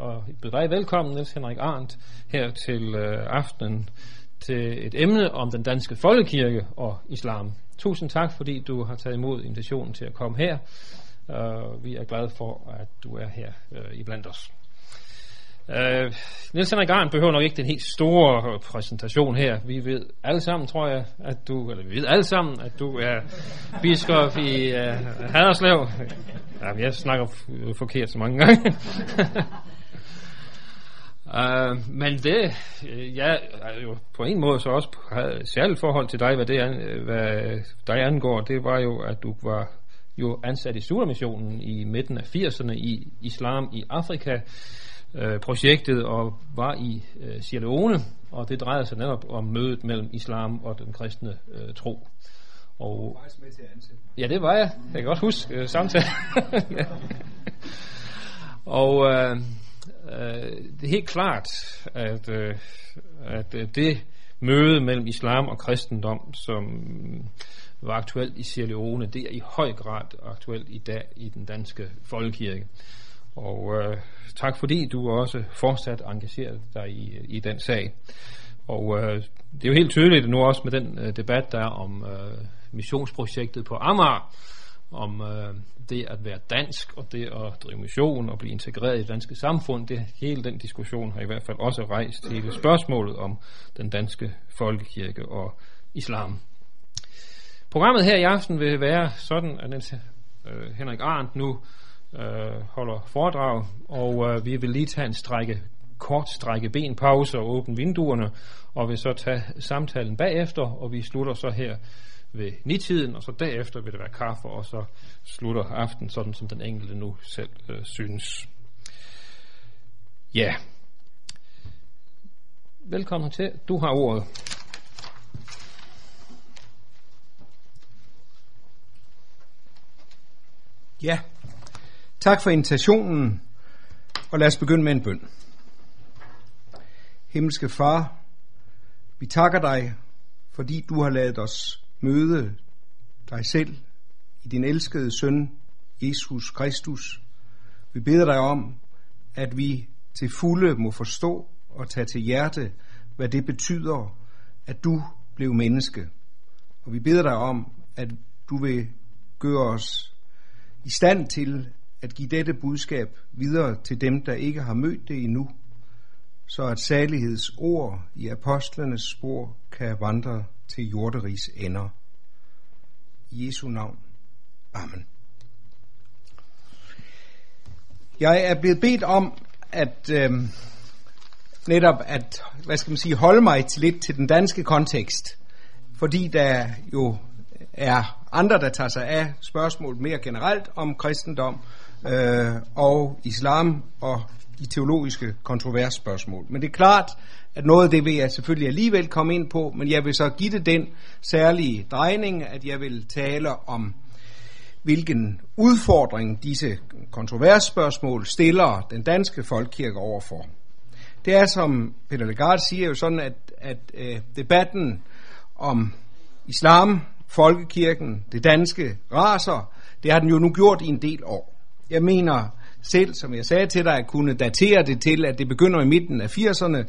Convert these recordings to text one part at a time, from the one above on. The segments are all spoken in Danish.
og byde dig velkommen, Niels Henrik Arndt, her til øh, aftenen til et emne om den danske folkekirke og islam. Tusind tak, fordi du har taget imod invitationen til at komme her. Uh, vi er glade for, at du er her øh, uh, i blandt os. Uh, Niels Henrik Arndt behøver nok ikke den helt store præsentation her. Vi ved alle sammen, tror jeg, at du, eller vi ved alle sammen, at du er biskop i uh, Haderslev. Ja, jeg snakker forkert så mange gange. Uh, men det, uh, jeg er jo på en måde så også havde særligt forhold til dig, hvad, det an, hvad dig angår, det var jo, at du var jo ansat i Sudermissionen i midten af 80'erne i Islam i Afrika, uh, projektet, og var i uh, Sierra Leone, og det drejede sig netop om mødet mellem islam og den kristne uh, tro. Og, med til at ja, det var jeg. Jeg kan godt huske uh, samtalen. og øh, Øh, det er helt klart, at, øh, at øh, det møde mellem islam og kristendom, som var aktuelt i Sierra Leone, det er i høj grad aktuelt i dag i den danske folkekirke. Og øh, tak fordi du også fortsat engagerer dig i, i den sag. Og øh, det er jo helt tydeligt nu også med den øh, debat, der er om øh, missionsprojektet på Amager, om øh, det at være dansk og det at drive mission og blive integreret i det danske samfund, det, hele den diskussion har i hvert fald også rejst hele spørgsmålet om den danske folkekirke og islam. Programmet her i aften vil være sådan, at Niels øh, Henrik Arndt nu øh, holder foredrag, og øh, vi vil lige tage en strække kort strække benpause og åbne vinduerne, og vil så tage samtalen bagefter, og vi slutter så her ved nitiden, og så derefter vil det være kaffe, og så slutter aften sådan, som den enkelte nu selv øh, synes. Ja. Velkommen til. Du har ordet. Ja. Tak for invitationen, og lad os begynde med en bøn. Himmelske Far, vi takker dig, fordi du har lavet os møde dig selv i din elskede søn, Jesus Kristus. Vi beder dig om, at vi til fulde må forstå og tage til hjerte, hvad det betyder, at du blev menneske. Og vi beder dig om, at du vil gøre os i stand til at give dette budskab videre til dem, der ikke har mødt det endnu, så at saligheds ord i apostlenes spor kan vandre til jorderigs ender. I Jesu navn. Amen. Jeg er blevet bedt om at øh, netop at, hvad skal man sige, holde mig til lidt til den danske kontekst, fordi der jo er andre, der tager sig af spørgsmål mere generelt om kristendom øh, og islam og de teologiske kontroversspørgsmål. Men det er klart, at noget af det vil jeg selvfølgelig alligevel komme ind på, men jeg vil så give det den særlige drejning, at jeg vil tale om, hvilken udfordring disse kontroversspørgsmål stiller den danske folkekirke overfor. Det er, som Peter Legard siger, jo sådan, at, at øh, debatten om islam, folkekirken, det danske raser, det har den jo nu gjort i en del år. Jeg mener selv, som jeg sagde til dig, at kunne datere det til, at det begynder i midten af 80'erne,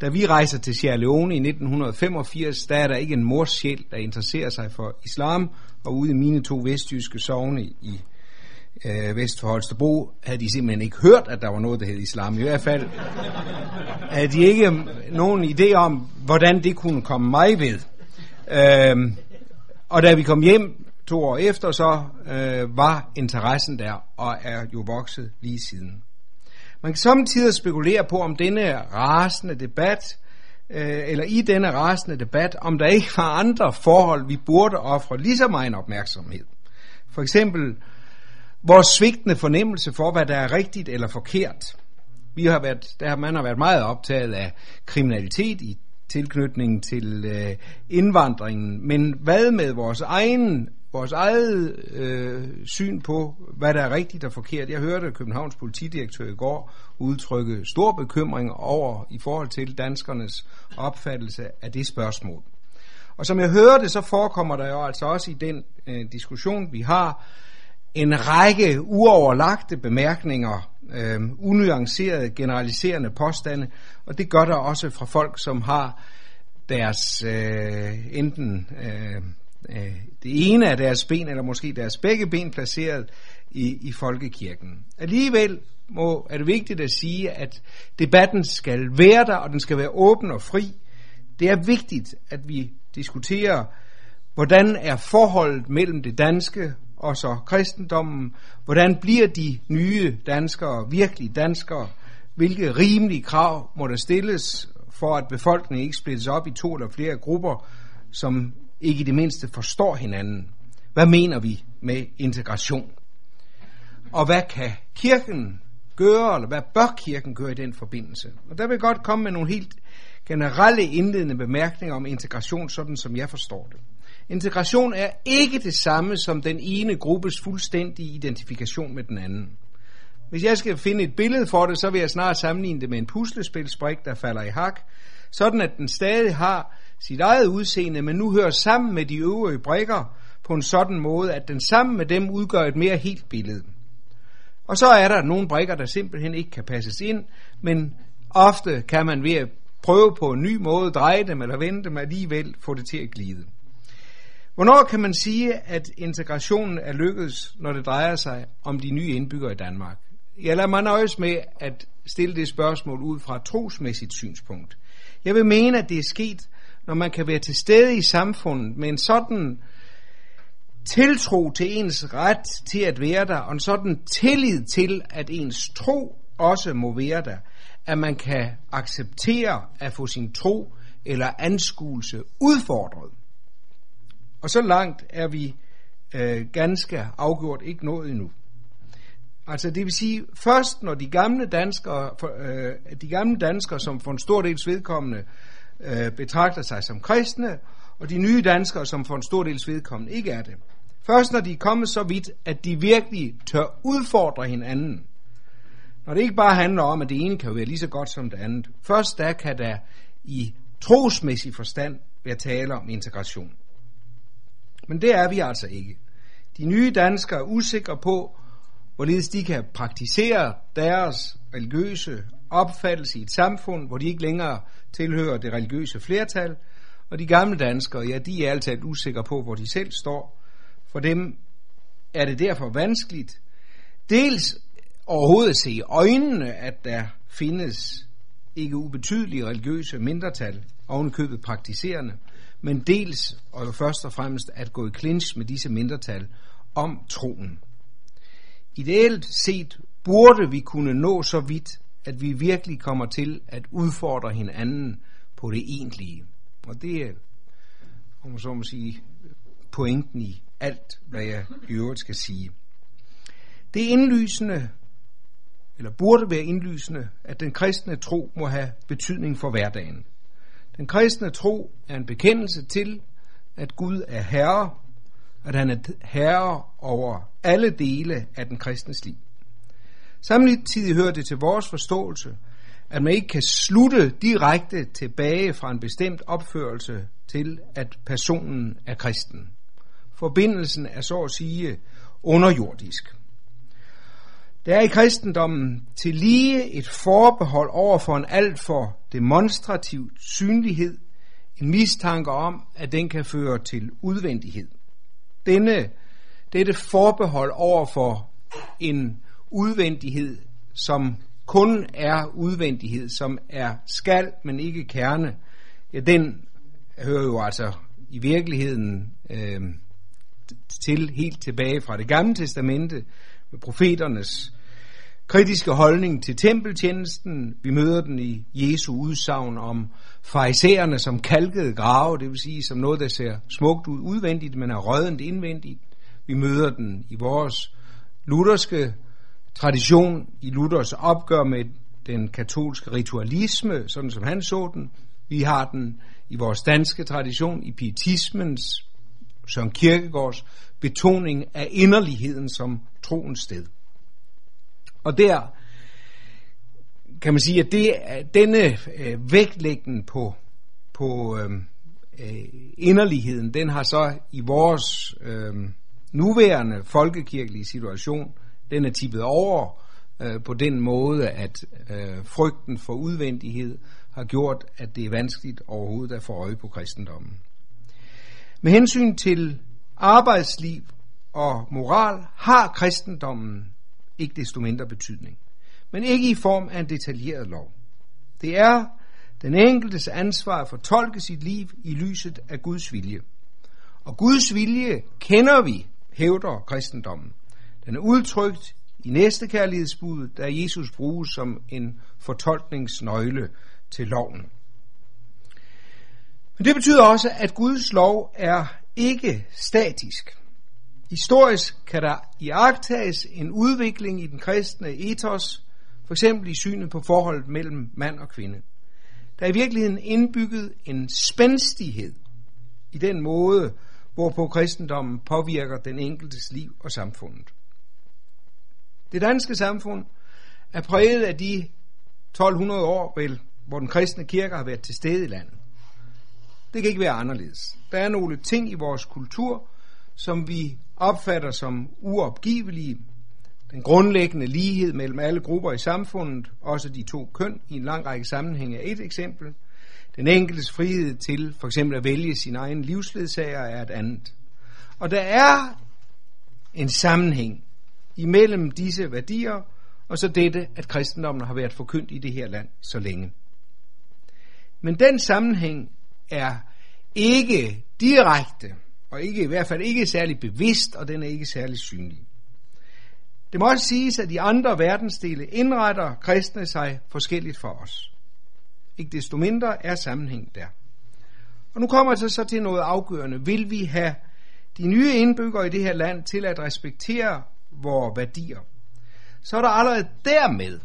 da vi rejser til Sierra Leone i 1985, der er der ikke en mors sjæl, der interesserer sig for islam, og ude i mine to vestjyske sovne i øh, vest for Holstebro, havde de simpelthen ikke hørt, at der var noget, der hed islam. I hvert fald havde de ikke nogen idé om, hvordan det kunne komme mig ved. Øh, og da vi kom hjem to år efter, så øh, var interessen der, og er jo vokset lige siden. Man kan samtidig spekulere på, om denne rasende debat, øh, eller i denne rasende debat, om der ikke var andre forhold, vi burde ofre lige så meget opmærksomhed. For eksempel vores svigtende fornemmelse for, hvad der er rigtigt eller forkert. Vi har været, der man har været meget optaget af kriminalitet i tilknytning til øh, indvandringen, men hvad med vores egen vores eget øh, syn på, hvad der er rigtigt og forkert. Jeg hørte Københavns politidirektør i går udtrykke stor bekymring over i forhold til danskernes opfattelse af det spørgsmål. Og som jeg hørte, så forekommer der jo altså også i den øh, diskussion, vi har, en række uoverlagte bemærkninger øh, unuancerede, generaliserende påstande, og det gør der også fra folk, som har deres øh, enten øh, øh, det ene af deres ben, eller måske deres begge ben placeret i, i folkekirken. Alligevel må, er det vigtigt at sige, at debatten skal være der, og den skal være åben og fri. Det er vigtigt, at vi diskuterer, hvordan er forholdet mellem det danske og så kristendommen, hvordan bliver de nye danskere virkelig danskere, hvilke rimelige krav må der stilles for at befolkningen ikke splittes op i to eller flere grupper, som ikke i det mindste forstår hinanden. Hvad mener vi med integration? Og hvad kan kirken gøre, eller hvad bør kirken gøre i den forbindelse? Og der vil jeg godt komme med nogle helt generelle indledende bemærkninger om integration, sådan som jeg forstår det. Integration er ikke det samme som den ene gruppes fuldstændige identifikation med den anden. Hvis jeg skal finde et billede for det, så vil jeg snart sammenligne det med en puslespilsbrik, der falder i hak, sådan at den stadig har sit eget udseende, men nu hører sammen med de øvrige brikker på en sådan måde, at den sammen med dem udgør et mere helt billede. Og så er der nogle brikker, der simpelthen ikke kan passes ind, men ofte kan man ved at prøve på en ny måde, dreje dem eller vende dem alligevel, få det til at glide. Hvornår kan man sige, at integrationen er lykkedes, når det drejer sig om de nye indbyggere i Danmark? Jeg lader mig nøjes med at stille det spørgsmål ud fra et trosmæssigt synspunkt. Jeg vil mene, at det er sket, når man kan være til stede i samfundet med en sådan tiltro til ens ret til at være der, og en sådan tillid til, at ens tro også må være der, at man kan acceptere at få sin tro eller anskuelse udfordret. Og så langt er vi øh, ganske afgjort ikke nået endnu. Altså det vil sige, først når de gamle danskere, øh, de gamle danskere som for en stor dels vedkommende øh, betragter sig som kristne, og de nye danskere, som for en stor dels vedkommende ikke er det. Først når de er kommet så vidt, at de virkelig tør udfordre hinanden. Når det ikke bare handler om, at det ene kan være lige så godt som det andet. Først da kan der i trosmæssig forstand være tale om integration. Men det er vi altså ikke. De nye danskere er usikre på, hvorledes de kan praktisere deres religiøse opfattelse i et samfund, hvor de ikke længere tilhører det religiøse flertal, og de gamle danskere, ja, de er altid usikre på, hvor de selv står. For dem er det derfor vanskeligt, dels overhovedet at se i øjnene, at der findes ikke ubetydelige religiøse mindretal, ovenkøbet praktiserende, men dels og jo først og fremmest at gå i clinch med disse mindretal om troen. Ideelt set burde vi kunne nå så vidt, at vi virkelig kommer til at udfordre hinanden på det egentlige. Og det er, om man så må sige, pointen i alt, hvad jeg i øvrigt skal sige. Det er indlysende, eller burde være indlysende, at den kristne tro må have betydning for hverdagen. Den kristne tro er en bekendelse til, at Gud er herre, at han er herre over alle dele af den kristnes liv. Samtidig hører det til vores forståelse, at man ikke kan slutte direkte tilbage fra en bestemt opførelse til, at personen er kristen. Forbindelsen er så at sige underjordisk. Der er i kristendommen til lige et forbehold over for en alt for demonstrativ synlighed, en mistanke om, at den kan føre til udvendighed. Denne, dette forbehold over for en udvendighed, som kun er udvendighed, som er skal, men ikke kerne, ja, den hører jo altså i virkeligheden øh, til helt tilbage fra det gamle testamente, profeternes kritiske holdning til tempeltjenesten. Vi møder den i Jesu udsagn om farisæerne som kalkede grave, det vil sige som noget, der ser smukt ud udvendigt, men er rødent indvendigt. Vi møder den i vores lutherske tradition, i Luthers opgør med den katolske ritualisme, sådan som han så den. Vi har den i vores danske tradition, i pietismens, Søren Kirkegaards betoning af inderligheden som troens sted. Og der kan man sige, at det, denne øh, vægtlæggen på, på øh, øh, inderligheden, den har så i vores øh, nuværende folkekirkelige situation, den er tippet over øh, på den måde, at øh, frygten for udvendighed har gjort, at det er vanskeligt overhovedet at få øje på kristendommen. Med hensyn til arbejdsliv og moral har kristendommen ikke desto mindre betydning, men ikke i form af en detaljeret lov. Det er den enkeltes ansvar at fortolke sit liv i lyset af Guds vilje. Og Guds vilje kender vi, hævder kristendommen. Den er udtrykt i næste kærlighedsbud, da Jesus bruges som en fortolkningsnøgle til loven. Men det betyder også, at Guds lov er ikke statisk. Historisk kan der iagtages en udvikling i den kristne ethos, for eksempel i synet på forholdet mellem mand og kvinde. Der er i virkeligheden indbygget en spændstighed i den måde, hvorpå kristendommen påvirker den enkeltes liv og samfundet. Det danske samfund er præget af de 1200 år, vel, hvor den kristne kirke har været til stede i landet. Det kan ikke være anderledes. Der er nogle ting i vores kultur, som vi opfatter som uopgivelige. Den grundlæggende lighed mellem alle grupper i samfundet, også de to køn, i en lang række sammenhænge er et eksempel. Den enkeltes frihed til for eksempel at vælge sin egen livsledsager er et andet. Og der er en sammenhæng imellem disse værdier og så dette, at kristendommen har været forkyndt i det her land så længe. Men den sammenhæng er ikke direkte, og ikke i hvert fald ikke særlig bevidst, og den er ikke særlig synlig. Det må også siges, at de andre verdensdele indretter kristne sig forskelligt for os. Ikke desto mindre er sammenhæng der. Og nu kommer det så til noget afgørende. Vil vi have de nye indbyggere i det her land til at respektere vores værdier? Så er der allerede dermed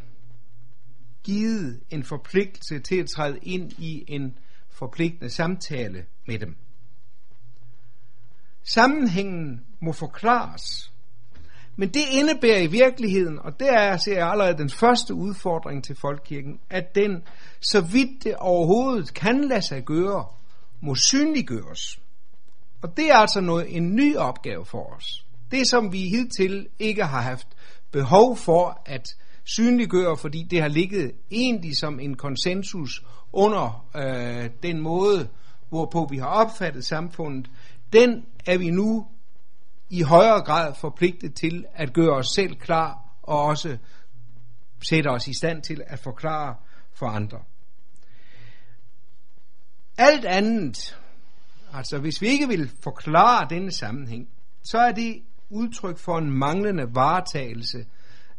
givet en forpligtelse til at træde ind i en forpligtende samtale med dem. Sammenhængen må forklares. Men det indebærer i virkeligheden, og det er, ser jeg allerede den første udfordring til folkekirken, at den, så vidt det overhovedet kan lade sig gøre, må synliggøres. Og det er altså noget, en ny opgave for os. Det, som vi hidtil ikke har haft behov for at synliggøre, fordi det har ligget egentlig som en konsensus under øh, den måde, hvorpå vi har opfattet samfundet, den er vi nu i højere grad forpligtet til at gøre os selv klar og også sætte os i stand til at forklare for andre. Alt andet, altså hvis vi ikke vil forklare denne sammenhæng, så er det udtryk for en manglende varetagelse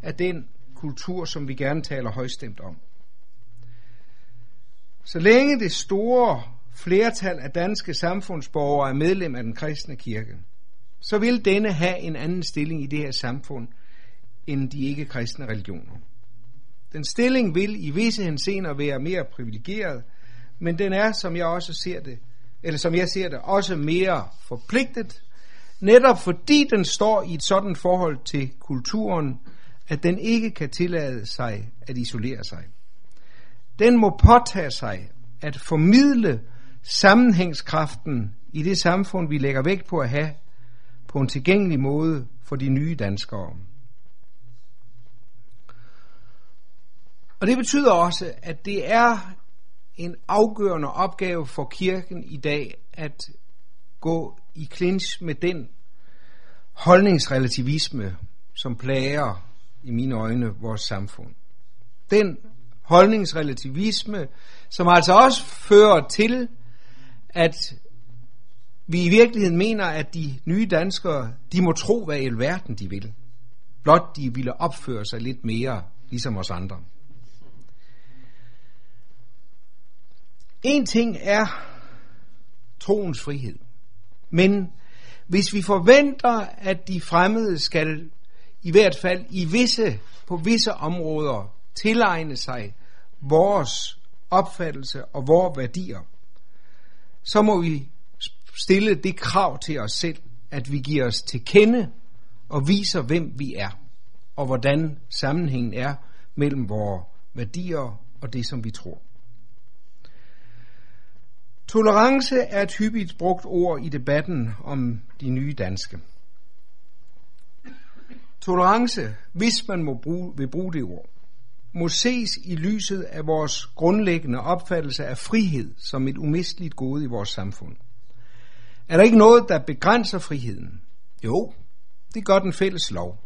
af den kultur, som vi gerne taler højstemt om. Så længe det store flertal af danske samfundsborgere er medlem af den kristne kirke, så vil denne have en anden stilling i det her samfund end de ikke kristne religioner. Den stilling vil i visse henseender være mere privilegeret, men den er, som jeg også ser det, eller som jeg ser det, også mere forpligtet, netop fordi den står i et sådan forhold til kulturen, at den ikke kan tillade sig at isolere sig. Den må påtage sig at formidle sammenhængskraften i det samfund, vi lægger vægt på at have, på en tilgængelig måde for de nye danskere. Og det betyder også, at det er en afgørende opgave for kirken i dag at gå i clinch med den holdningsrelativisme, som plager i mine øjne vores samfund. Den holdningsrelativisme, som altså også fører til, at vi i virkeligheden mener, at de nye danskere, de må tro, hvad i alverden de vil. Blot de ville opføre sig lidt mere, ligesom os andre. En ting er troens frihed. Men hvis vi forventer, at de fremmede skal i hvert fald i visse, på visse områder tilegne sig vores opfattelse og vores værdier, så må vi stille det krav til os selv, at vi giver os til kende og viser, hvem vi er, og hvordan sammenhængen er mellem vores værdier og det, som vi tror. Tolerance er et hyppigt brugt ord i debatten om de nye danske. Tolerance, hvis man må bruge, vil bruge det ord, må ses i lyset af vores grundlæggende opfattelse af frihed som et umisteligt gode i vores samfund. Er der ikke noget, der begrænser friheden? Jo, det gør den fælles lov.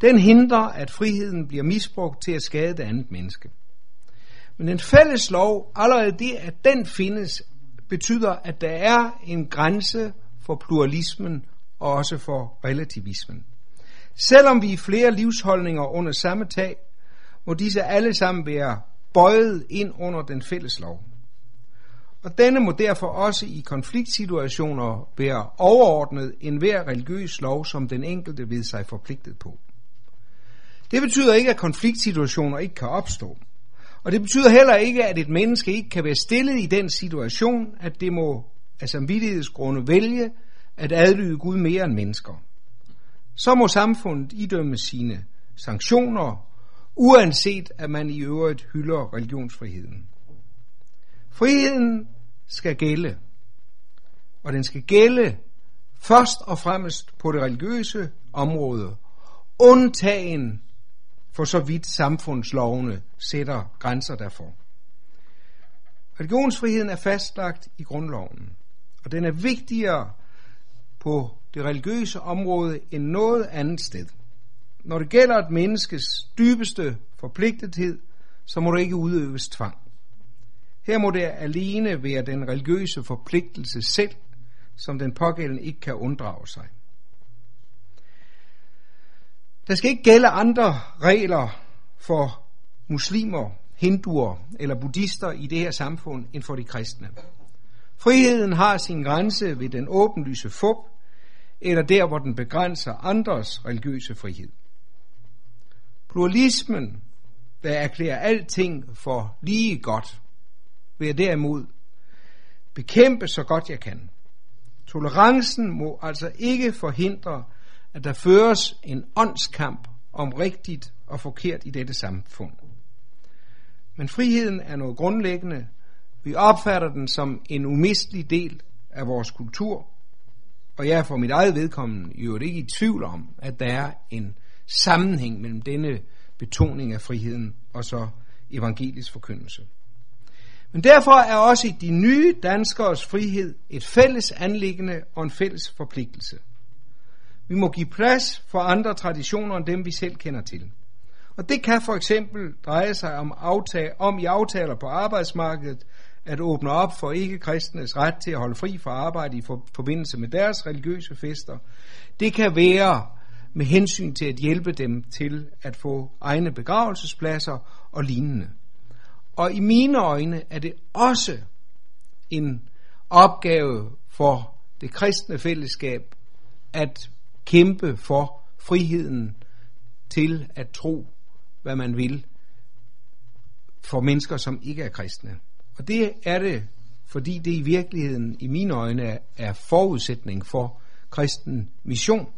Den hindrer, at friheden bliver misbrugt til at skade det andet menneske. Men den fælles lov, allerede det, at den findes, betyder, at der er en grænse for pluralismen og også for relativismen. Selvom vi er flere livsholdninger under samme tag, må disse alle sammen være bøjet ind under den fælles lov. Og denne må derfor også i konfliktsituationer være overordnet enhver religiøs lov, som den enkelte ved sig forpligtet på. Det betyder ikke, at konfliktsituationer ikke kan opstå. Og det betyder heller ikke, at et menneske ikke kan være stillet i den situation, at det må af samvittighedsgrunde vælge at adlyde Gud mere end mennesker. Så må samfundet idømme sine sanktioner, uanset at man i øvrigt hylder religionsfriheden. Friheden skal gælde, og den skal gælde først og fremmest på det religiøse område, undtagen for så vidt samfundslovene sætter grænser derfor. Religionsfriheden er fastlagt i grundloven, og den er vigtigere på det religiøse område end noget andet sted. Når det gælder et menneskes dybeste forpligtethed, så må det ikke udøves tvang. Her må det alene være den religiøse forpligtelse selv, som den pågældende ikke kan unddrage sig. Der skal ikke gælde andre regler for muslimer, hinduer eller buddhister i det her samfund end for de kristne. Friheden har sin grænse ved den åbenlyse fup, eller der, hvor den begrænser andres religiøse frihed. Pluralismen, der erklærer alting for lige godt, vil jeg derimod bekæmpe så godt jeg kan. Tolerancen må altså ikke forhindre, at der føres en åndskamp om rigtigt og forkert i dette samfund. Men friheden er noget grundlæggende. Vi opfatter den som en umistelig del af vores kultur, og jeg er for mit eget vedkommende jo ikke i tvivl om, at der er en sammenhæng mellem denne betoning af friheden og så evangelisk forkyndelse. Men derfor er også de nye danskers frihed et fælles anliggende og en fælles forpligtelse. Vi må give plads for andre traditioner end dem, vi selv kender til. Og det kan for eksempel dreje sig om, aftag, om i aftaler på arbejdsmarkedet at åbne op for ikke-kristnes ret til at holde fri fra arbejde i forbindelse med deres religiøse fester. Det kan være med hensyn til at hjælpe dem til at få egne begravelsespladser og lignende. Og i mine øjne er det også en opgave for det kristne fællesskab at kæmpe for friheden til at tro, hvad man vil, for mennesker, som ikke er kristne. Og det er det, fordi det i virkeligheden, i mine øjne, er forudsætning for kristen mission.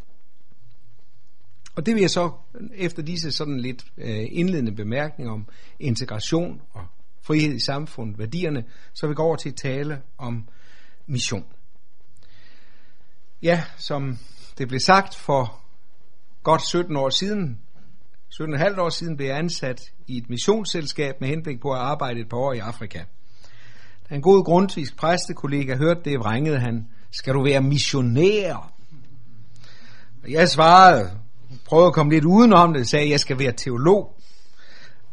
Og det vil jeg så, efter disse sådan lidt øh, indledende bemærkninger om integration og frihed i samfundet, værdierne, så vil vi gå over til at tale om mission. Ja, som det blev sagt for godt 17 år siden, 17,5 år siden blev jeg ansat i et missionsselskab med henblik på at arbejde et par år i Afrika. En god grundtvisk præstekollega hørte det, vrængede han, skal du være missionær? Jeg svarede, prøvede at komme lidt udenom det, sagde, jeg skal være teolog.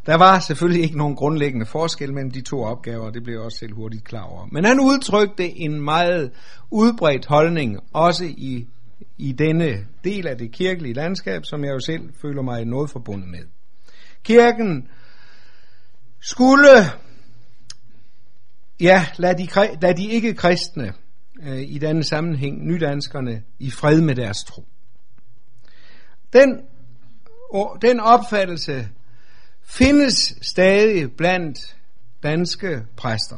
Der var selvfølgelig ikke nogen grundlæggende forskel mellem de to opgaver, og det blev jeg også selv hurtigt klar over. Men han udtrykte en meget udbredt holdning, også i, i denne del af det kirkelige landskab, som jeg jo selv føler mig noget forbundet med. Kirken skulle, ja, lad de, lad de ikke kristne øh, i denne sammenhæng, nydanskerne, i fred med deres tro. Den, den opfattelse findes stadig blandt danske præster,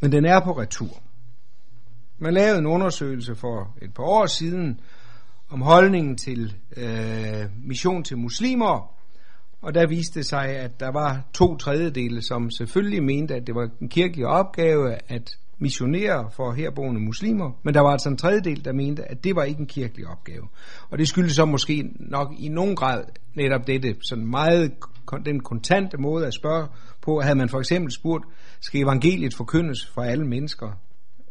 men den er på retur. Man lavede en undersøgelse for et par år siden om holdningen til øh, mission til muslimer, og der viste sig, at der var to tredjedele, som selvfølgelig mente, at det var en kirkelig opgave at missionere for herboende muslimer, men der var altså en tredjedel, der mente, at det var ikke en kirkelig opgave. Og det skyldes så måske nok i nogen grad netop dette, sådan meget den kontante måde at spørge på, havde man for eksempel spurgt, skal evangeliet forkyndes for alle mennesker,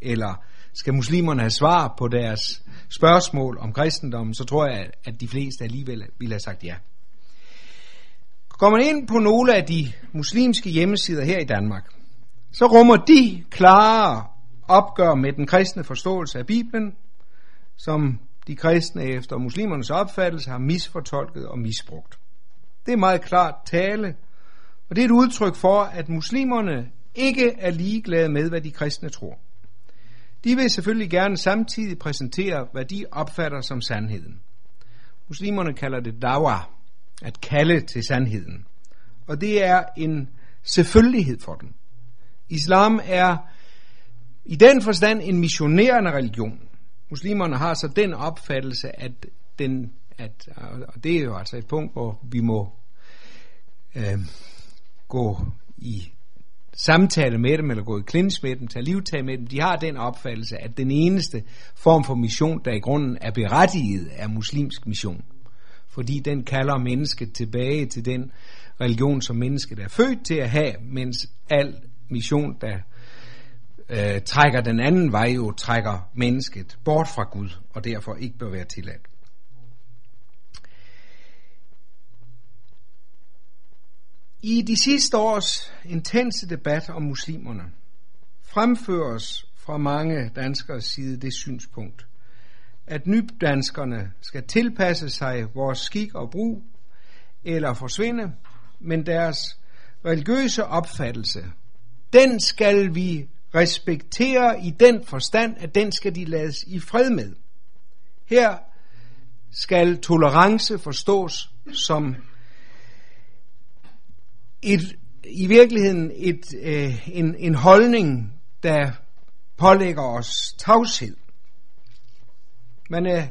eller skal muslimerne have svar på deres spørgsmål om kristendommen, så tror jeg, at de fleste alligevel ville have sagt ja. Går man ind på nogle af de muslimske hjemmesider her i Danmark, så rummer de klare opgør med den kristne forståelse af Bibelen, som de kristne efter muslimernes opfattelse har misfortolket og misbrugt. Det er meget klart tale, og det er et udtryk for, at muslimerne ikke er ligeglade med, hvad de kristne tror. De vil selvfølgelig gerne samtidig præsentere, hvad de opfatter som sandheden. Muslimerne kalder det dawa, at kalde til sandheden. Og det er en selvfølgelighed for dem. Islam er i den forstand en missionerende religion. Muslimerne har så den opfattelse, at den, at, og det er jo altså et punkt, hvor vi må øh, gå i samtale med dem, eller gå i klins med dem, tage livtag med dem, de har den opfattelse, at den eneste form for mission, der i grunden er berettiget, er muslimsk mission. Fordi den kalder mennesket tilbage til den religion, som mennesket er født til at have, mens al mission, der øh, trækker den anden vej, jo trækker mennesket bort fra Gud, og derfor ikke bør være tilladt. I de sidste års intense debat om muslimerne fremføres fra mange danskers side det synspunkt, at nydanskerne skal tilpasse sig vores skik og brug eller forsvinde, men deres religiøse opfattelse, den skal vi respektere i den forstand, at den skal de lades i fred med. Her skal tolerance forstås som et, i virkeligheden et, øh, en, en holdning, der pålægger os tavshed. Man, øh,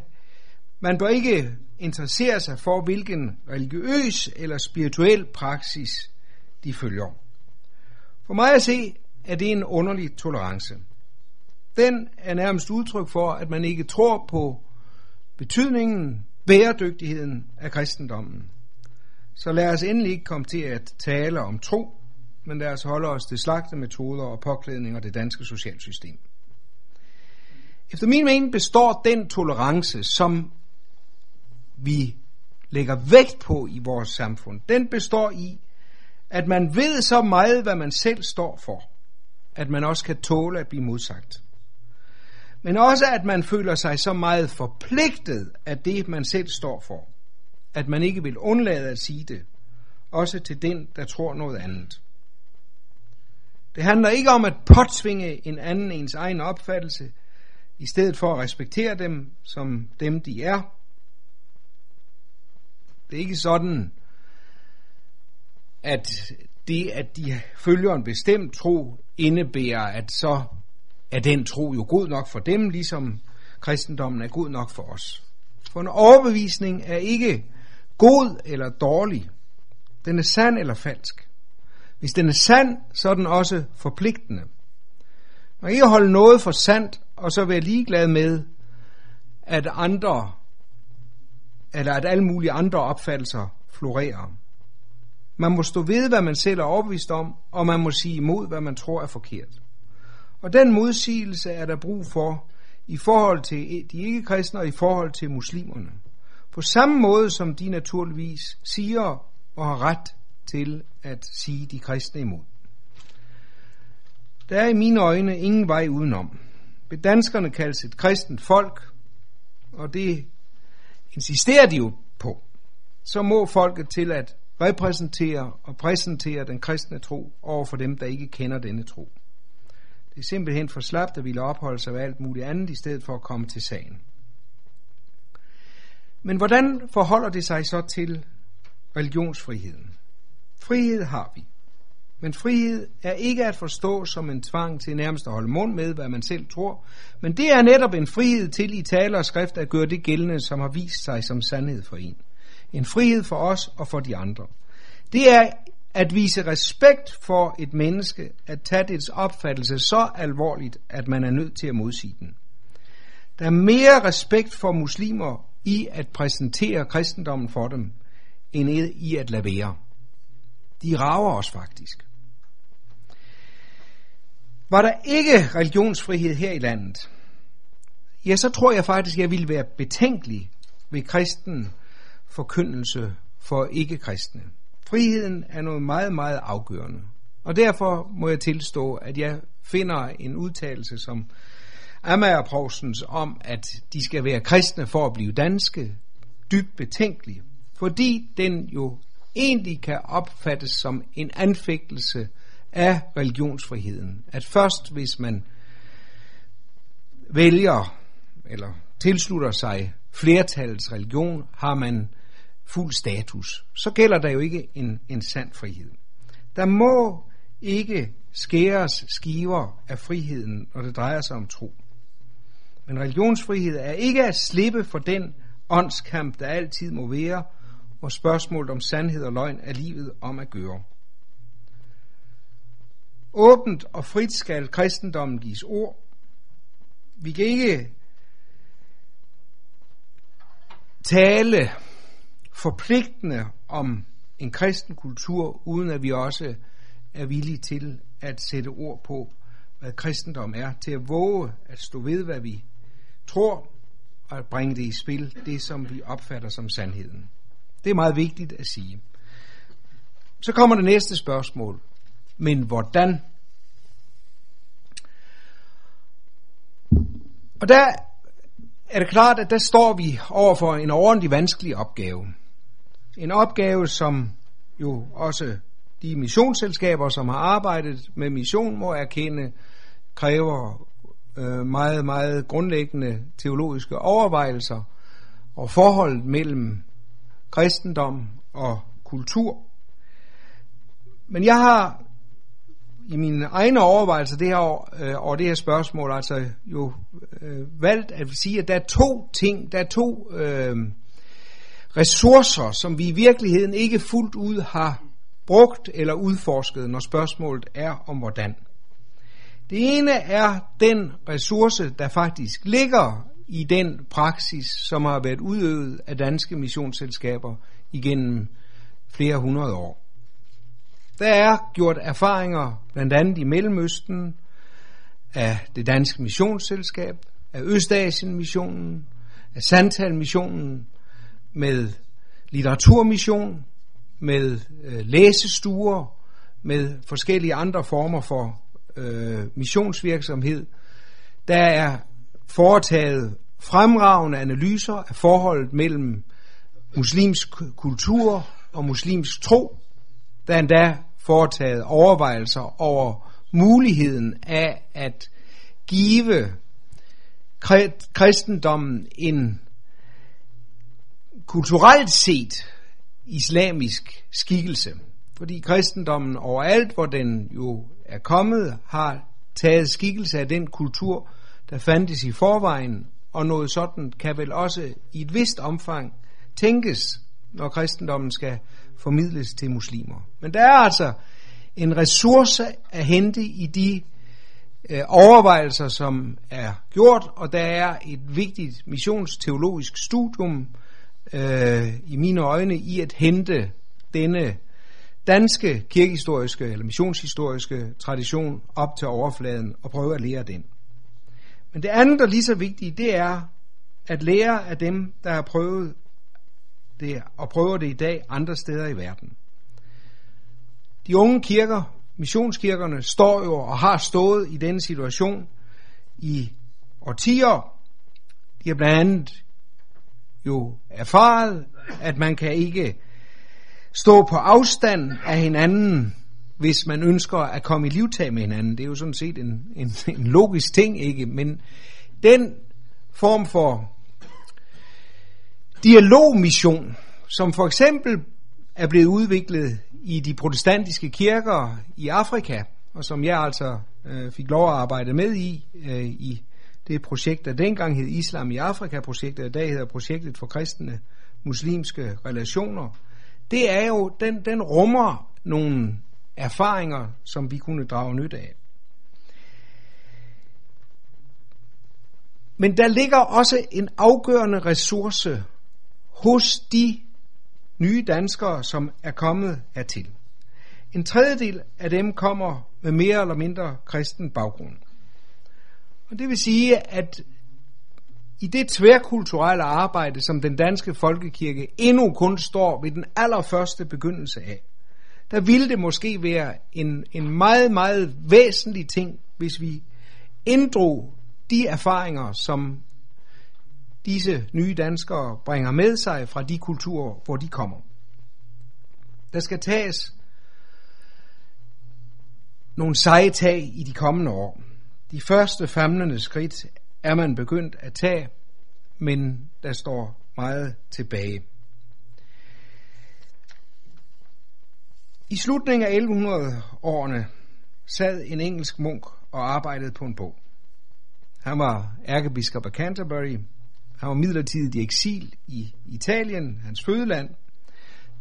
man bør ikke interessere sig for, hvilken religiøs eller spirituel praksis de følger. For mig at se, er det en underlig tolerance. Den er nærmest udtryk for, at man ikke tror på betydningen, bæredygtigheden af kristendommen. Så lad os endelig ikke komme til at tale om tro, men lad os holde os til slagte metoder og påklædning og det danske socialsystem. Efter min mening består den tolerance, som vi lægger vægt på i vores samfund, den består i, at man ved så meget, hvad man selv står for, at man også kan tåle at blive modsagt. Men også, at man føler sig så meget forpligtet af det, man selv står for, at man ikke vil undlade at sige det, også til den, der tror noget andet. Det handler ikke om at påtvinge en anden ens egen opfattelse, i stedet for at respektere dem som dem, de er. Det er ikke sådan, at det, at de følger en bestemt tro, indebærer, at så er den tro jo god nok for dem, ligesom kristendommen er god nok for os. For en overbevisning er ikke god eller dårlig. Den er sand eller falsk. Hvis den er sand, så er den også forpligtende. Man kan ikke holde noget for sandt, og så være ligeglad med, at andre, eller at alle mulige andre opfattelser florerer. Man må stå ved, hvad man selv er overbevist om, og man må sige imod, hvad man tror er forkert. Og den modsigelse er der brug for i forhold til de ikke-kristne og i forhold til muslimerne. På samme måde som de naturligvis siger og har ret til at sige de kristne imod. Der er i mine øjne ingen vej udenom. Vil danskerne kaldes et kristent folk, og det insisterer de jo på. Så må folket til at repræsentere og præsentere den kristne tro over for dem, der ikke kender denne tro. Det er simpelthen for slapt at ville opholde sig ved alt muligt andet, i stedet for at komme til sagen. Men hvordan forholder det sig så til religionsfriheden? Frihed har vi. Men frihed er ikke at forstå som en tvang til nærmest at holde mund med, hvad man selv tror, men det er netop en frihed til i tale og skrift at gøre det gældende, som har vist sig som sandhed for en. En frihed for os og for de andre. Det er at vise respekt for et menneske, at tage dets opfattelse så alvorligt, at man er nødt til at modsige den. Der er mere respekt for muslimer i at præsentere kristendommen for dem, end i at lade være. De rager os faktisk. Var der ikke religionsfrihed her i landet, ja, så tror jeg faktisk, jeg ville være betænkelig ved kristen forkyndelse for ikke-kristne. Friheden er noget meget, meget afgørende. Og derfor må jeg tilstå, at jeg finder en udtalelse som Amager Provstens om, at de skal være kristne for at blive danske, dybt betænkelig, fordi den jo egentlig kan opfattes som en anfægtelse af religionsfriheden. At først hvis man vælger eller tilslutter sig flertallets religion, har man fuld status. Så gælder der jo ikke en, en sand frihed. Der må ikke skæres skiver af friheden, når det drejer sig om tro. Men religionsfrihed er ikke at slippe for den åndskamp, der altid må være, og spørgsmålet om sandhed og løgn er livet om at gøre. Åbent og frit skal kristendommen gives ord. Vi kan ikke tale forpligtende om en kristen kultur, uden at vi også er villige til at sætte ord på, hvad kristendom er, til at våge at stå ved, hvad vi tror, og at bringe det i spil, det som vi opfatter som sandheden. Det er meget vigtigt at sige. Så kommer det næste spørgsmål. Men hvordan? Og der er det klart, at der står vi over for en ordentlig vanskelig opgave. En opgave, som jo også de missionsselskaber, som har arbejdet med mission, må erkende, kræver øh, meget, meget grundlæggende teologiske overvejelser og forholdet mellem kristendom og kultur. Men jeg har i mine egne overvejelser det her, øh, over det her spørgsmål altså jo øh, valgt at sige, at der er to ting, der er to øh, ressourcer, som vi i virkeligheden ikke fuldt ud har brugt eller udforsket, når spørgsmålet er om hvordan. Det ene er den ressource, der faktisk ligger i den praksis, som har været udøvet af danske missionsselskaber igennem flere hundrede år. Der er gjort erfaringer blandt andet i Mellemøsten af det danske missionsselskab, af Østasien-missionen, af Santal-missionen, med litteraturmission, med øh, læsestuer, med forskellige andre former for øh, missionsvirksomhed. Der er foretaget fremragende analyser af forholdet mellem muslimsk kultur og muslimsk tro. Der er endda foretaget overvejelser over muligheden af at give kristendommen en kulturelt set islamisk skikkelse. Fordi kristendommen overalt, hvor den jo er kommet, har taget skikkelse af den kultur, der fandtes i forvejen, og noget sådan kan vel også i et vist omfang tænkes, når kristendommen skal formidles til muslimer. Men der er altså en ressource at hente i de øh, overvejelser, som er gjort, og der er et vigtigt missionsteologisk studium øh, i mine øjne i at hente denne danske kirkehistoriske eller missionshistoriske tradition op til overfladen og prøve at lære den. Men det andet, der er lige så vigtigt, det er at lære af dem, der har prøvet det og prøver det i dag andre steder i verden. De unge kirker, missionskirkerne, står jo og har stået i denne situation i årtier. De har blandt andet jo erfaret, at man kan ikke stå på afstand af hinanden, hvis man ønsker at komme i livtag med hinanden. Det er jo sådan set en, en, en logisk ting, ikke? Men den form for dialogmission, som for eksempel er blevet udviklet i de protestantiske kirker i Afrika, og som jeg altså øh, fik lov at arbejde med i, øh, i det projekt, der dengang hed Islam i Afrika-projektet, og i dag hedder projektet for kristne muslimske relationer, det er jo, den, den rummer nogle erfaringer, som vi kunne drage nytte af. Men der ligger også en afgørende ressource hos de nye danskere, som er kommet hertil. En tredjedel af dem kommer med mere eller mindre kristen baggrund. Og det vil sige, at i det tværkulturelle arbejde, som den danske folkekirke endnu kun står ved den allerførste begyndelse af, der ville det måske være en, en meget, meget væsentlig ting, hvis vi inddrog de erfaringer, som disse nye danskere bringer med sig fra de kulturer, hvor de kommer. Der skal tages nogle seje tag i de kommende år. De første famlende skridt er man begyndt at tage, men der står meget tilbage. I slutningen af 1100-årene sad en engelsk munk og arbejdede på en bog. Han var ærkebiskop af Canterbury. Han var midlertidigt i eksil i Italien, hans fødeland.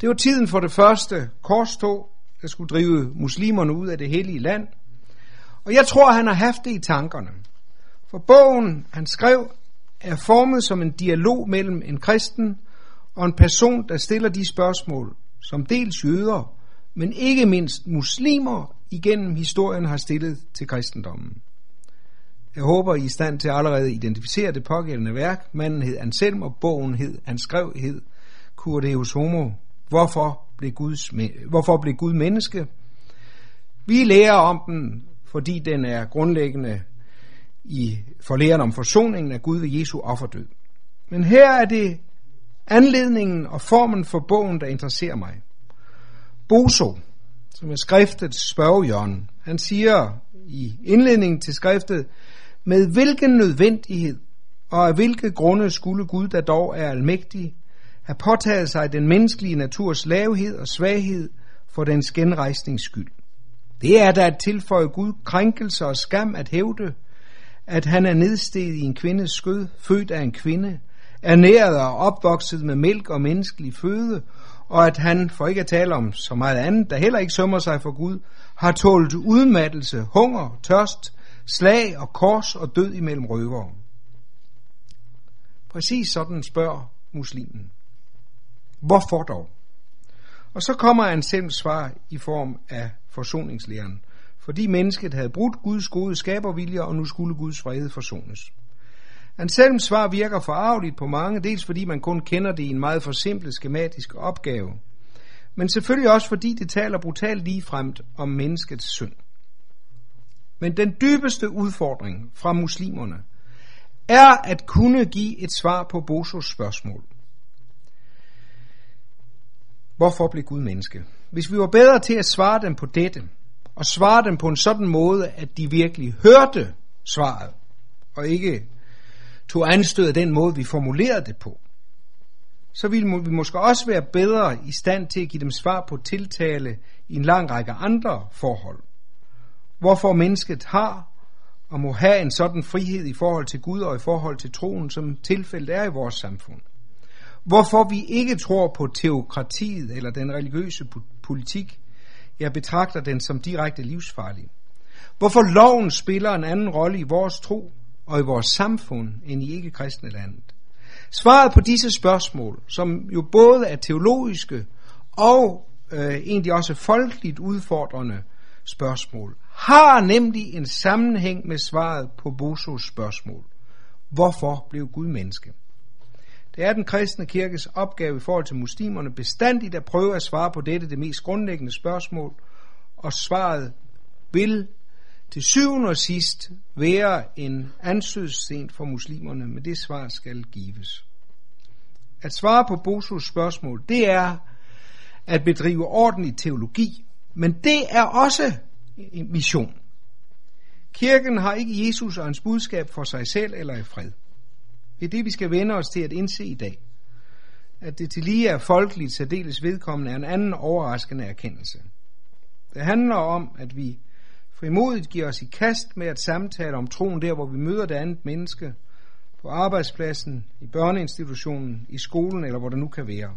Det var tiden for det første korstog, der skulle drive muslimerne ud af det hellige land. Og jeg tror, han har haft det i tankerne. For bogen, han skrev, er formet som en dialog mellem en kristen og en person, der stiller de spørgsmål, som dels jøder, men ikke mindst muslimer igennem historien har stillet til kristendommen. Jeg håber, I er i stand til at allerede identificere det pågældende værk. Manden hed Anselm, og bogen hed, han skrev hed Cur Deus Homo. Hvorfor blev, Guds, hvorfor blev Gud menneske? Vi lærer om den, fordi den er grundlæggende i forlæren om forsoningen af Gud ved Jesu offerdød. Men her er det anledningen og formen for bogen, der interesserer mig. Boso, som er skriftets spørgehjørne, han siger i indledningen til skriftet, med hvilken nødvendighed og af hvilke grunde skulle Gud, der dog er almægtig, have påtaget sig den menneskelige naturs lavhed og svaghed for dens genrejsnings skyld. Det er da at tilføje Gud krænkelse og skam at hævde, at han er nedsteget i en kvindes skød, født af en kvinde, ernæret og opvokset med mælk og menneskelig føde, og at han, for ikke at tale om så meget andet, der heller ikke sømmer sig for Gud, har tålt udmattelse, hunger, tørst, slag og kors og død imellem røvere. Præcis sådan spørger muslimen. Hvorfor dog? Og så kommer Anselms svar i form af forsoningslæren, fordi mennesket havde brudt Guds gode skabervilje, og nu skulle Guds fred forsones. Anselms svar virker forarveligt på mange, dels fordi man kun kender det i en meget forsimplet skematisk opgave, men selvfølgelig også fordi det taler brutalt ligefremt om menneskets synd. Men den dybeste udfordring fra muslimerne er at kunne give et svar på Bosos spørgsmål. Hvorfor blev Gud menneske? Hvis vi var bedre til at svare dem på dette, og svare dem på en sådan måde, at de virkelig hørte svaret, og ikke tog anstød af den måde, vi formulerede det på, så ville vi måske også være bedre i stand til at give dem svar på tiltale i en lang række andre forhold. Hvorfor mennesket har og må have en sådan frihed i forhold til Gud og i forhold til troen, som tilfældet er i vores samfund. Hvorfor vi ikke tror på teokratiet eller den religiøse politik, jeg betragter den som direkte livsfarlig. Hvorfor loven spiller en anden rolle i vores tro og i vores samfund end i ikke-kristne landet. Svaret på disse spørgsmål, som jo både er teologiske og øh, egentlig også folkeligt udfordrende spørgsmål, har nemlig en sammenhæng med svaret på Bosos spørgsmål. Hvorfor blev Gud menneske? Det er den kristne kirkes opgave i forhold til muslimerne bestandigt at prøve at svare på dette det mest grundlæggende spørgsmål, og svaret vil til syvende og sidst være en ansøgsten for muslimerne, men det svar skal gives. At svare på Bosos spørgsmål, det er at bedrive ordentlig teologi, men det er også mission. Kirken har ikke Jesus og hans budskab for sig selv eller i fred. Det er det, vi skal vende os til at indse i dag. At det til lige er folkeligt særdeles vedkommende er en anden overraskende erkendelse. Det handler om, at vi frimodigt giver os i kast med at samtale om troen der, hvor vi møder det andet menneske, på arbejdspladsen, i børneinstitutionen, i skolen eller hvor det nu kan være.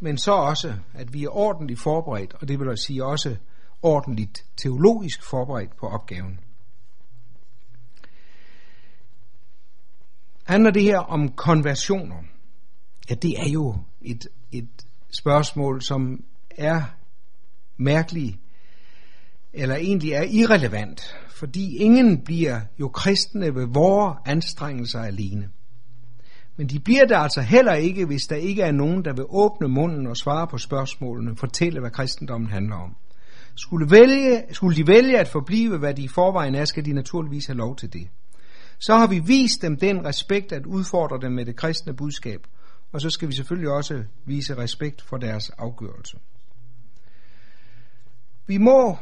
men så også, at vi er ordentligt forberedt, og det vil sige også ordentligt teologisk forberedt på opgaven. Handler det her om konversioner? Ja, det er jo et, et spørgsmål, som er mærkeligt, eller egentlig er irrelevant, fordi ingen bliver jo kristne ved vores anstrengelser alene. Men de bliver det altså heller ikke, hvis der ikke er nogen, der vil åbne munden og svare på spørgsmålene, fortælle, hvad kristendommen handler om. Skulle, vælge, skulle de vælge at forblive, hvad de i forvejen er, skal de naturligvis have lov til det. Så har vi vist dem den respekt at udfordre dem med det kristne budskab, og så skal vi selvfølgelig også vise respekt for deres afgørelse. Vi må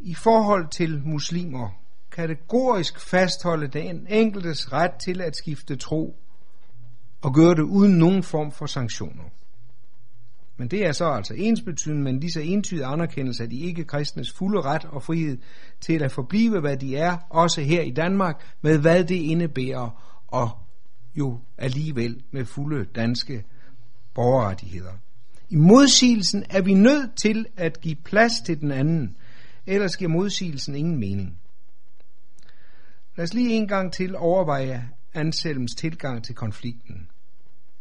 i forhold til muslimer kategorisk fastholde den enkeltes ret til at skifte tro og gøre det uden nogen form for sanktioner. Men det er så altså ensbetydende med lige så entydig anerkendelse af de ikke-kristnes fulde ret og frihed til at forblive, hvad de er, også her i Danmark, med hvad det indebærer, og jo alligevel med fulde danske borgerrettigheder. I modsigelsen er vi nødt til at give plads til den anden, ellers giver modsigelsen ingen mening. Lad os lige en gang til overveje Anselms tilgang til konflikten.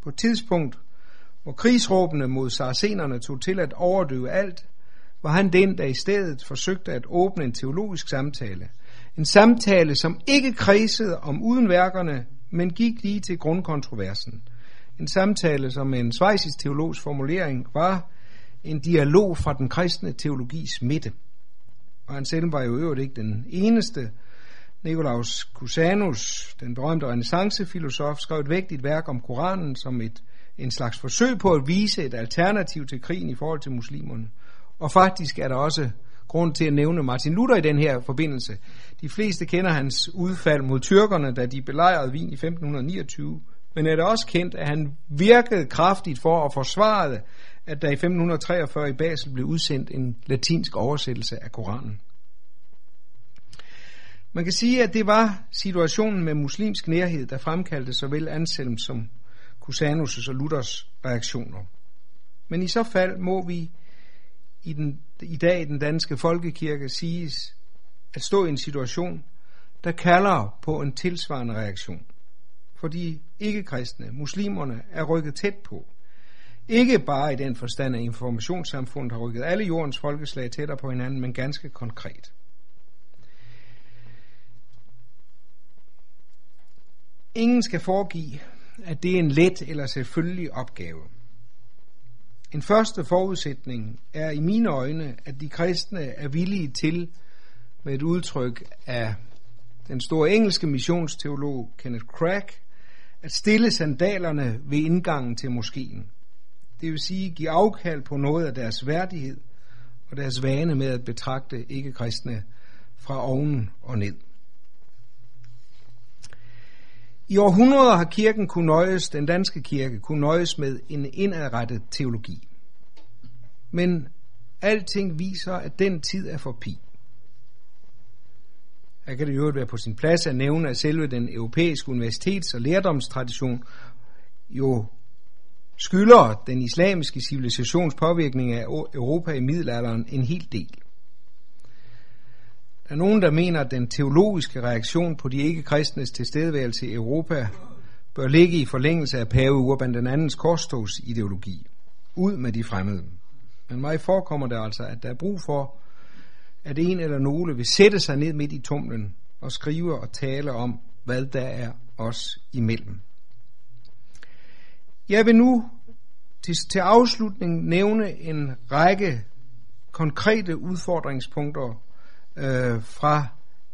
På et tidspunkt, hvor krigsråbene mod saracenerne tog til at overdøve alt, var han den, der i stedet forsøgte at åbne en teologisk samtale. En samtale, som ikke kredsede om udenværkerne, men gik lige til grundkontroversen. En samtale, som med en svejsisk teologs formulering var en dialog fra den kristne teologis midte. Og han selv var jo øvrigt ikke den eneste. Nikolaus Cusanus, den berømte renaissancefilosof, skrev et vægtigt værk om Koranen som et, en slags forsøg på at vise et alternativ til krigen i forhold til muslimerne. Og faktisk er der også grund til at nævne Martin Luther i den her forbindelse. De fleste kender hans udfald mod tyrkerne, da de belejrede Wien i 1529, men er det også kendt, at han virkede kraftigt for at forsvare, at der i 1543 i Basel blev udsendt en latinsk oversættelse af Koranen. Man kan sige, at det var situationen med muslimsk nærhed, der fremkaldte såvel Anselm som Cusanus' og Luthers reaktioner. Men i så fald må vi i, den, i dag i den danske folkekirke siges at stå i en situation, der kalder på en tilsvarende reaktion. For de ikke-kristne, muslimerne, er rykket tæt på. Ikke bare i den forstand, at informationssamfundet har rykket alle jordens folkeslag tættere på hinanden, men ganske konkret. Ingen skal foregive, at det er en let eller selvfølgelig opgave. En første forudsætning er i mine øjne, at de kristne er villige til, med et udtryk af den store engelske missionsteolog Kenneth Crack, at stille sandalerne ved indgangen til moskeen. Det vil sige give afkald på noget af deres værdighed og deres vane med at betragte ikke-kristne fra oven og ned. I århundreder har kirken kunne nøjes, den danske kirke kunne nøjes med en indadrettet teologi. Men alting viser, at den tid er forbi. Her kan det jo være på sin plads at nævne, at selve den europæiske universitets- og lærdomstradition jo skylder den islamiske civilisations påvirkning af Europa i middelalderen en hel del. Der er nogen, der mener, at den teologiske reaktion på de ikke-kristnes tilstedeværelse i Europa bør ligge i forlængelse af pave Urban den andens korstogsideologi. Ud med de fremmede. Men mig forekommer det altså, at der er brug for, at en eller nogle vil sætte sig ned midt i tumlen og skrive og tale om, hvad der er os imellem. Jeg vil nu til, til afslutning nævne en række konkrete udfordringspunkter øh, fra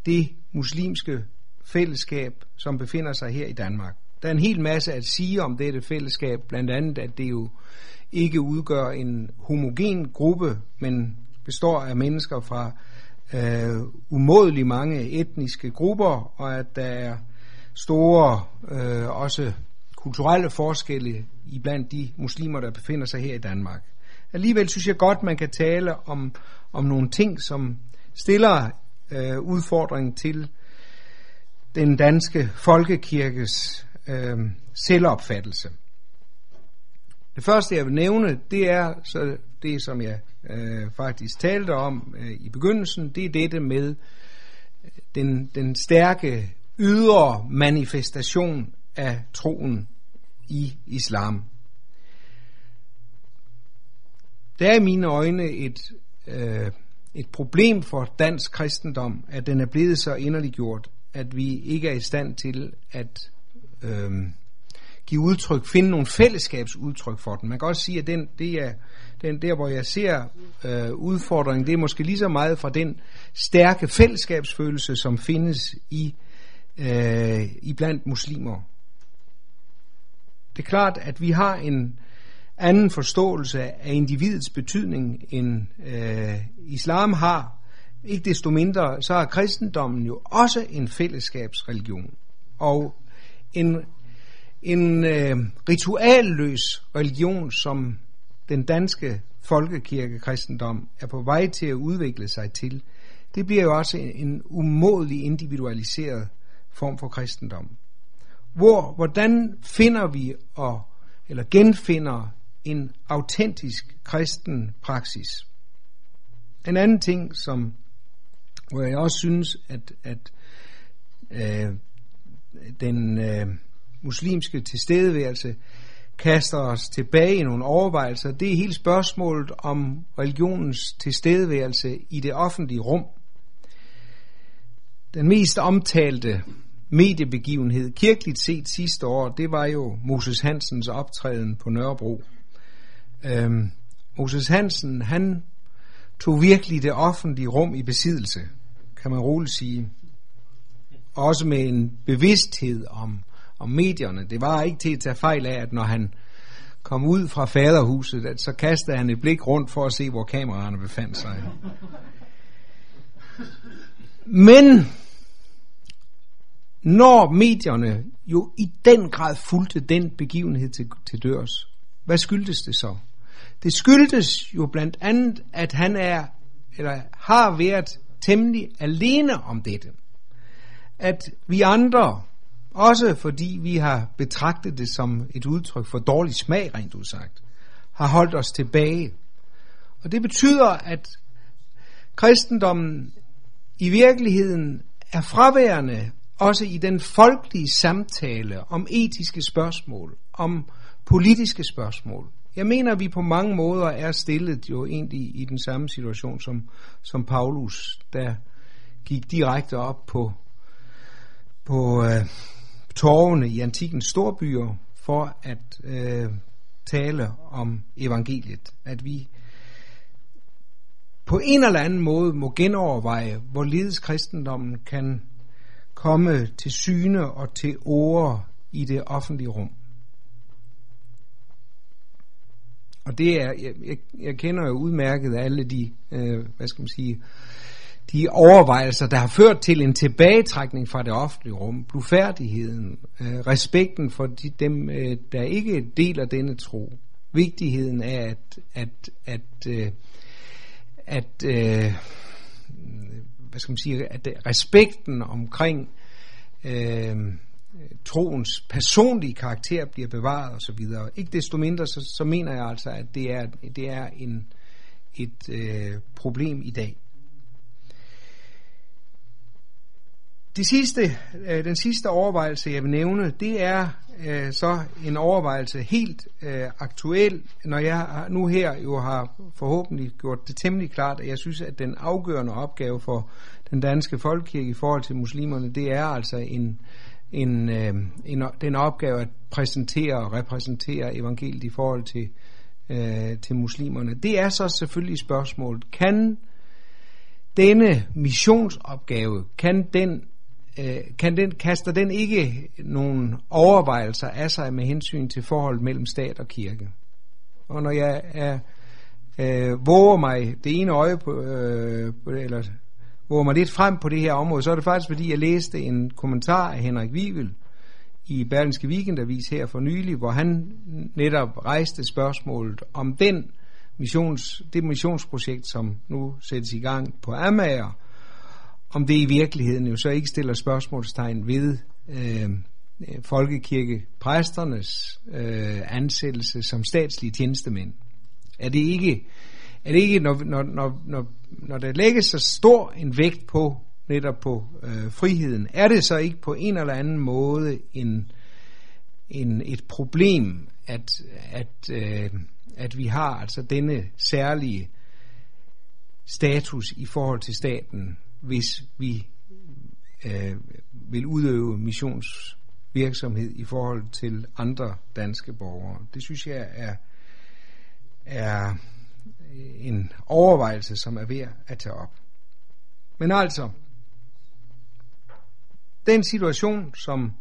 det muslimske fællesskab, som befinder sig her i Danmark. Der er en hel masse at sige om dette fællesskab, blandt andet at det jo ikke udgør en homogen gruppe, men består af mennesker fra øh, umådelig mange etniske grupper, og at der er store øh, også kulturelle forskelle i blandt de muslimer, der befinder sig her i Danmark. Alligevel synes jeg godt, man kan tale om, om nogle ting, som stiller øh, udfordring til den danske folkekirkes øh, selvopfattelse. Det første, jeg vil nævne, det er så det, som jeg øh, faktisk talte om øh, i begyndelsen, det er dette med øh, den, den stærke ydre manifestation af troen i islam. Der er i mine øjne et, øh, et problem for dansk kristendom, at den er blevet så inderliggjort, at vi ikke er i stand til at øh, give udtryk, finde nogle fællesskabsudtryk for den. Man kan også sige, at den, det er den der, hvor jeg ser øh, udfordringen, det er måske lige så meget fra den stærke fællesskabsfølelse, som findes i, øh, i blandt muslimer. Det er klart, at vi har en anden forståelse af individets betydning, end øh, islam har. Ikke desto mindre, så har kristendommen jo også en fællesskabsreligion. Og en, en øh, ritualløs religion, som den danske folkekirkekristendom er på vej til at udvikle sig til, det bliver jo også en umådelig individualiseret form for kristendom. Hvor, hvordan finder vi og, eller genfinder en autentisk kristen praksis? En anden ting, som, hvor jeg også synes, at, at øh, den øh, muslimske tilstedeværelse kaster os tilbage i nogle overvejelser, det er hele spørgsmålet om religionens tilstedeværelse i det offentlige rum. Den mest omtalte mediebegivenhed, kirkeligt set sidste år, det var jo Moses Hansens optræden på Nørrebro. Øhm, Moses Hansen, han tog virkelig det offentlige rum i besiddelse, kan man roligt sige. Også med en bevidsthed om om medierne. Det var ikke til at tage fejl af, at når han kom ud fra faderhuset, at så kastede han et blik rundt for at se, hvor kameraerne befandt sig. Men når medierne jo i den grad fulgte den begivenhed til, til dørs, hvad skyldtes det så? Det skyldtes jo blandt andet, at han er, eller har været temmelig alene om dette. At vi andre også fordi vi har betragtet det som et udtryk for dårlig smag, rent udsagt, har holdt os tilbage. Og det betyder, at kristendommen i virkeligheden er fraværende også i den folkelige samtale om etiske spørgsmål, om politiske spørgsmål. Jeg mener, at vi på mange måder er stillet jo egentlig i den samme situation som, som Paulus, der gik direkte op på, på øh, torvene i antikens storbyer for at øh, tale om evangeliet. At vi på en eller anden måde må genoverveje, hvorledes kristendommen kan komme til syne og til ord i det offentlige rum. Og det er, jeg, jeg, jeg kender jo udmærket alle de, øh, hvad skal man sige, de overvejelser, der har ført til en tilbagetrækning fra det offentlige rum, blufærdigheden, øh, respekten for de, dem, øh, der ikke deler denne tro, vigtigheden af, at, at, at, øh, at øh, hvad skal man sige, at respekten omkring øh, Øh, troens personlige karakter bliver bevaret osv. Ikke desto mindre, så, så mener jeg altså, at det er, det er en, et øh, problem i dag. Det sidste, øh, den sidste overvejelse, jeg vil nævne, det er øh, så en overvejelse helt øh, aktuel, når jeg nu her jo har forhåbentlig gjort det temmelig klart, at jeg synes, at den afgørende opgave for den danske folkekirke i forhold til muslimerne, det er altså en, en, øh, en, den opgave at præsentere og repræsentere evangeliet i forhold til, øh, til muslimerne. Det er så selvfølgelig spørgsmålet, kan denne missionsopgave, kan den øh, kan den, kaster den ikke nogen overvejelser af sig med hensyn til forholdet mellem stat og kirke. Og når jeg er, øh, våger mig det ene øje på, øh, eller våger mig lidt frem på det her område, så er det faktisk fordi, jeg læste en kommentar af Henrik Wivel i Berlingske Weekendavis her for nylig, hvor han netop rejste spørgsmålet om den missions, det missionsprojekt, som nu sættes i gang på Amager, om det i virkeligheden jo så ikke stiller spørgsmålstegn ved øh, øh, folkekirkepræsternes øh, ansættelse som statslige tjenestemænd. Er det ikke, er det ikke når, når, når, når, når der lægges så stor en vægt på netop på øh, friheden, er det så ikke på en eller anden måde en, en, et problem, at, at, øh, at vi har altså denne særlige status i forhold til staten, hvis vi øh, vil udøve missionsvirksomhed i forhold til andre danske borgere. Det synes jeg er, er en overvejelse, som er ved at tage op. Men altså, den situation, som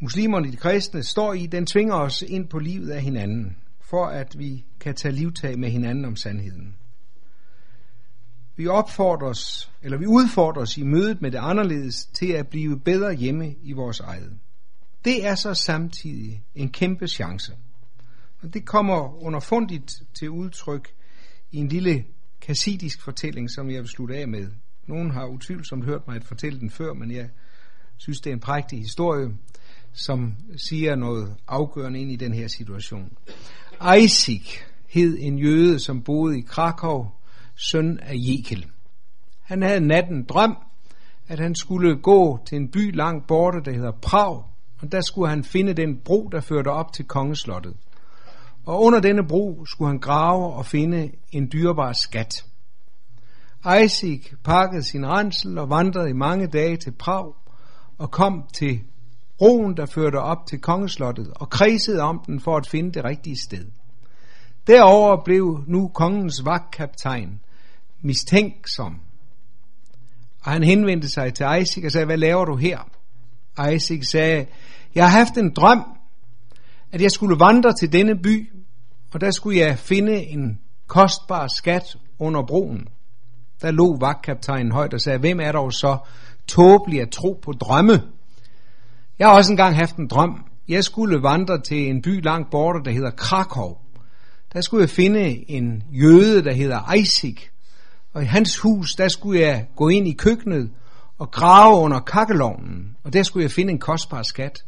muslimerne, de kristne, står i, den tvinger os ind på livet af hinanden, for at vi kan tage livtag med hinanden om sandheden. Vi opfordres, eller vi udfordres i mødet med det anderledes til at blive bedre hjemme i vores eget. Det er så samtidig en kæmpe chance. Og det kommer underfundigt til udtryk i en lille kassidisk fortælling, som jeg vil slutte af med. Nogen har utvivlsomt hørt mig at fortælle den før, men jeg synes, det er en prægtig historie, som siger noget afgørende ind i den her situation. Isaac hed en jøde, som boede i Krakow, søn af Jekel. Han havde natten drøm, at han skulle gå til en by langt borte, der hedder Prag, og der skulle han finde den bro, der førte op til kongeslottet. Og under denne bro skulle han grave og finde en dyrebar skat. Isaac pakkede sin rensel og vandrede i mange dage til Prag og kom til broen, der førte op til kongeslottet og kredsede om den for at finde det rigtige sted. Derover blev nu kongens vagtkaptajn mistænksom. Og han henvendte sig til Isaac og sagde, hvad laver du her? Isaac sagde, jeg har haft en drøm, at jeg skulle vandre til denne by, og der skulle jeg finde en kostbar skat under broen. Der lå vagtkaptajnen højt og sagde, hvem er dog så tåbelig at tro på drømme? Jeg har også engang haft en drøm. Jeg skulle vandre til en by langt borte, der hedder Krakow. Der skulle jeg finde en jøde, der hedder Isaac. Og i hans hus, der skulle jeg gå ind i køkkenet og grave under kakkelovnen. Og der skulle jeg finde en kostbar skat.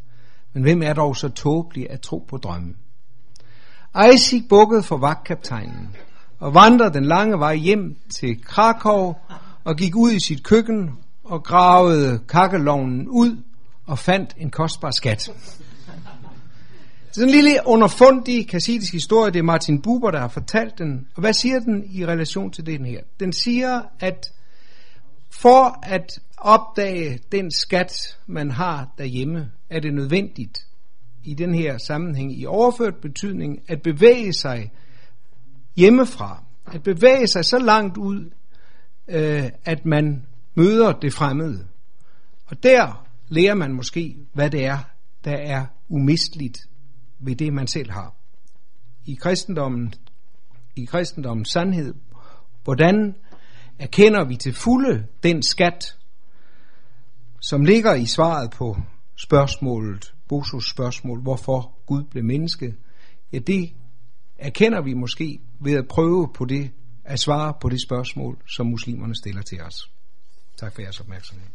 Men hvem er dog så tåbelig at tro på drømme? Isaac bukkede for vagtkaptajnen og vandrede den lange vej hjem til Krakow og gik ud i sit køkken og gravede kakkelovnen ud og fandt en kostbar skat. Sådan en lille underfundig kassidisk historie, det er Martin Buber, der har fortalt den. Og hvad siger den i relation til den her? Den siger, at for at opdage den skat, man har derhjemme, er det nødvendigt i den her sammenhæng i overført betydning at bevæge sig hjemmefra. At bevæge sig så langt ud, øh, at man møder det fremmede. Og der lærer man måske, hvad det er, der er umisteligt ved det, man selv har. I kristendommen, i kristendommens sandhed, hvordan erkender vi til fulde den skat, som ligger i svaret på spørgsmålet, Bosos spørgsmål, hvorfor Gud blev menneske, ja det erkender vi måske ved at prøve på det, at svare på det spørgsmål, som muslimerne stiller til os. Tak for jeres opmærksomhed.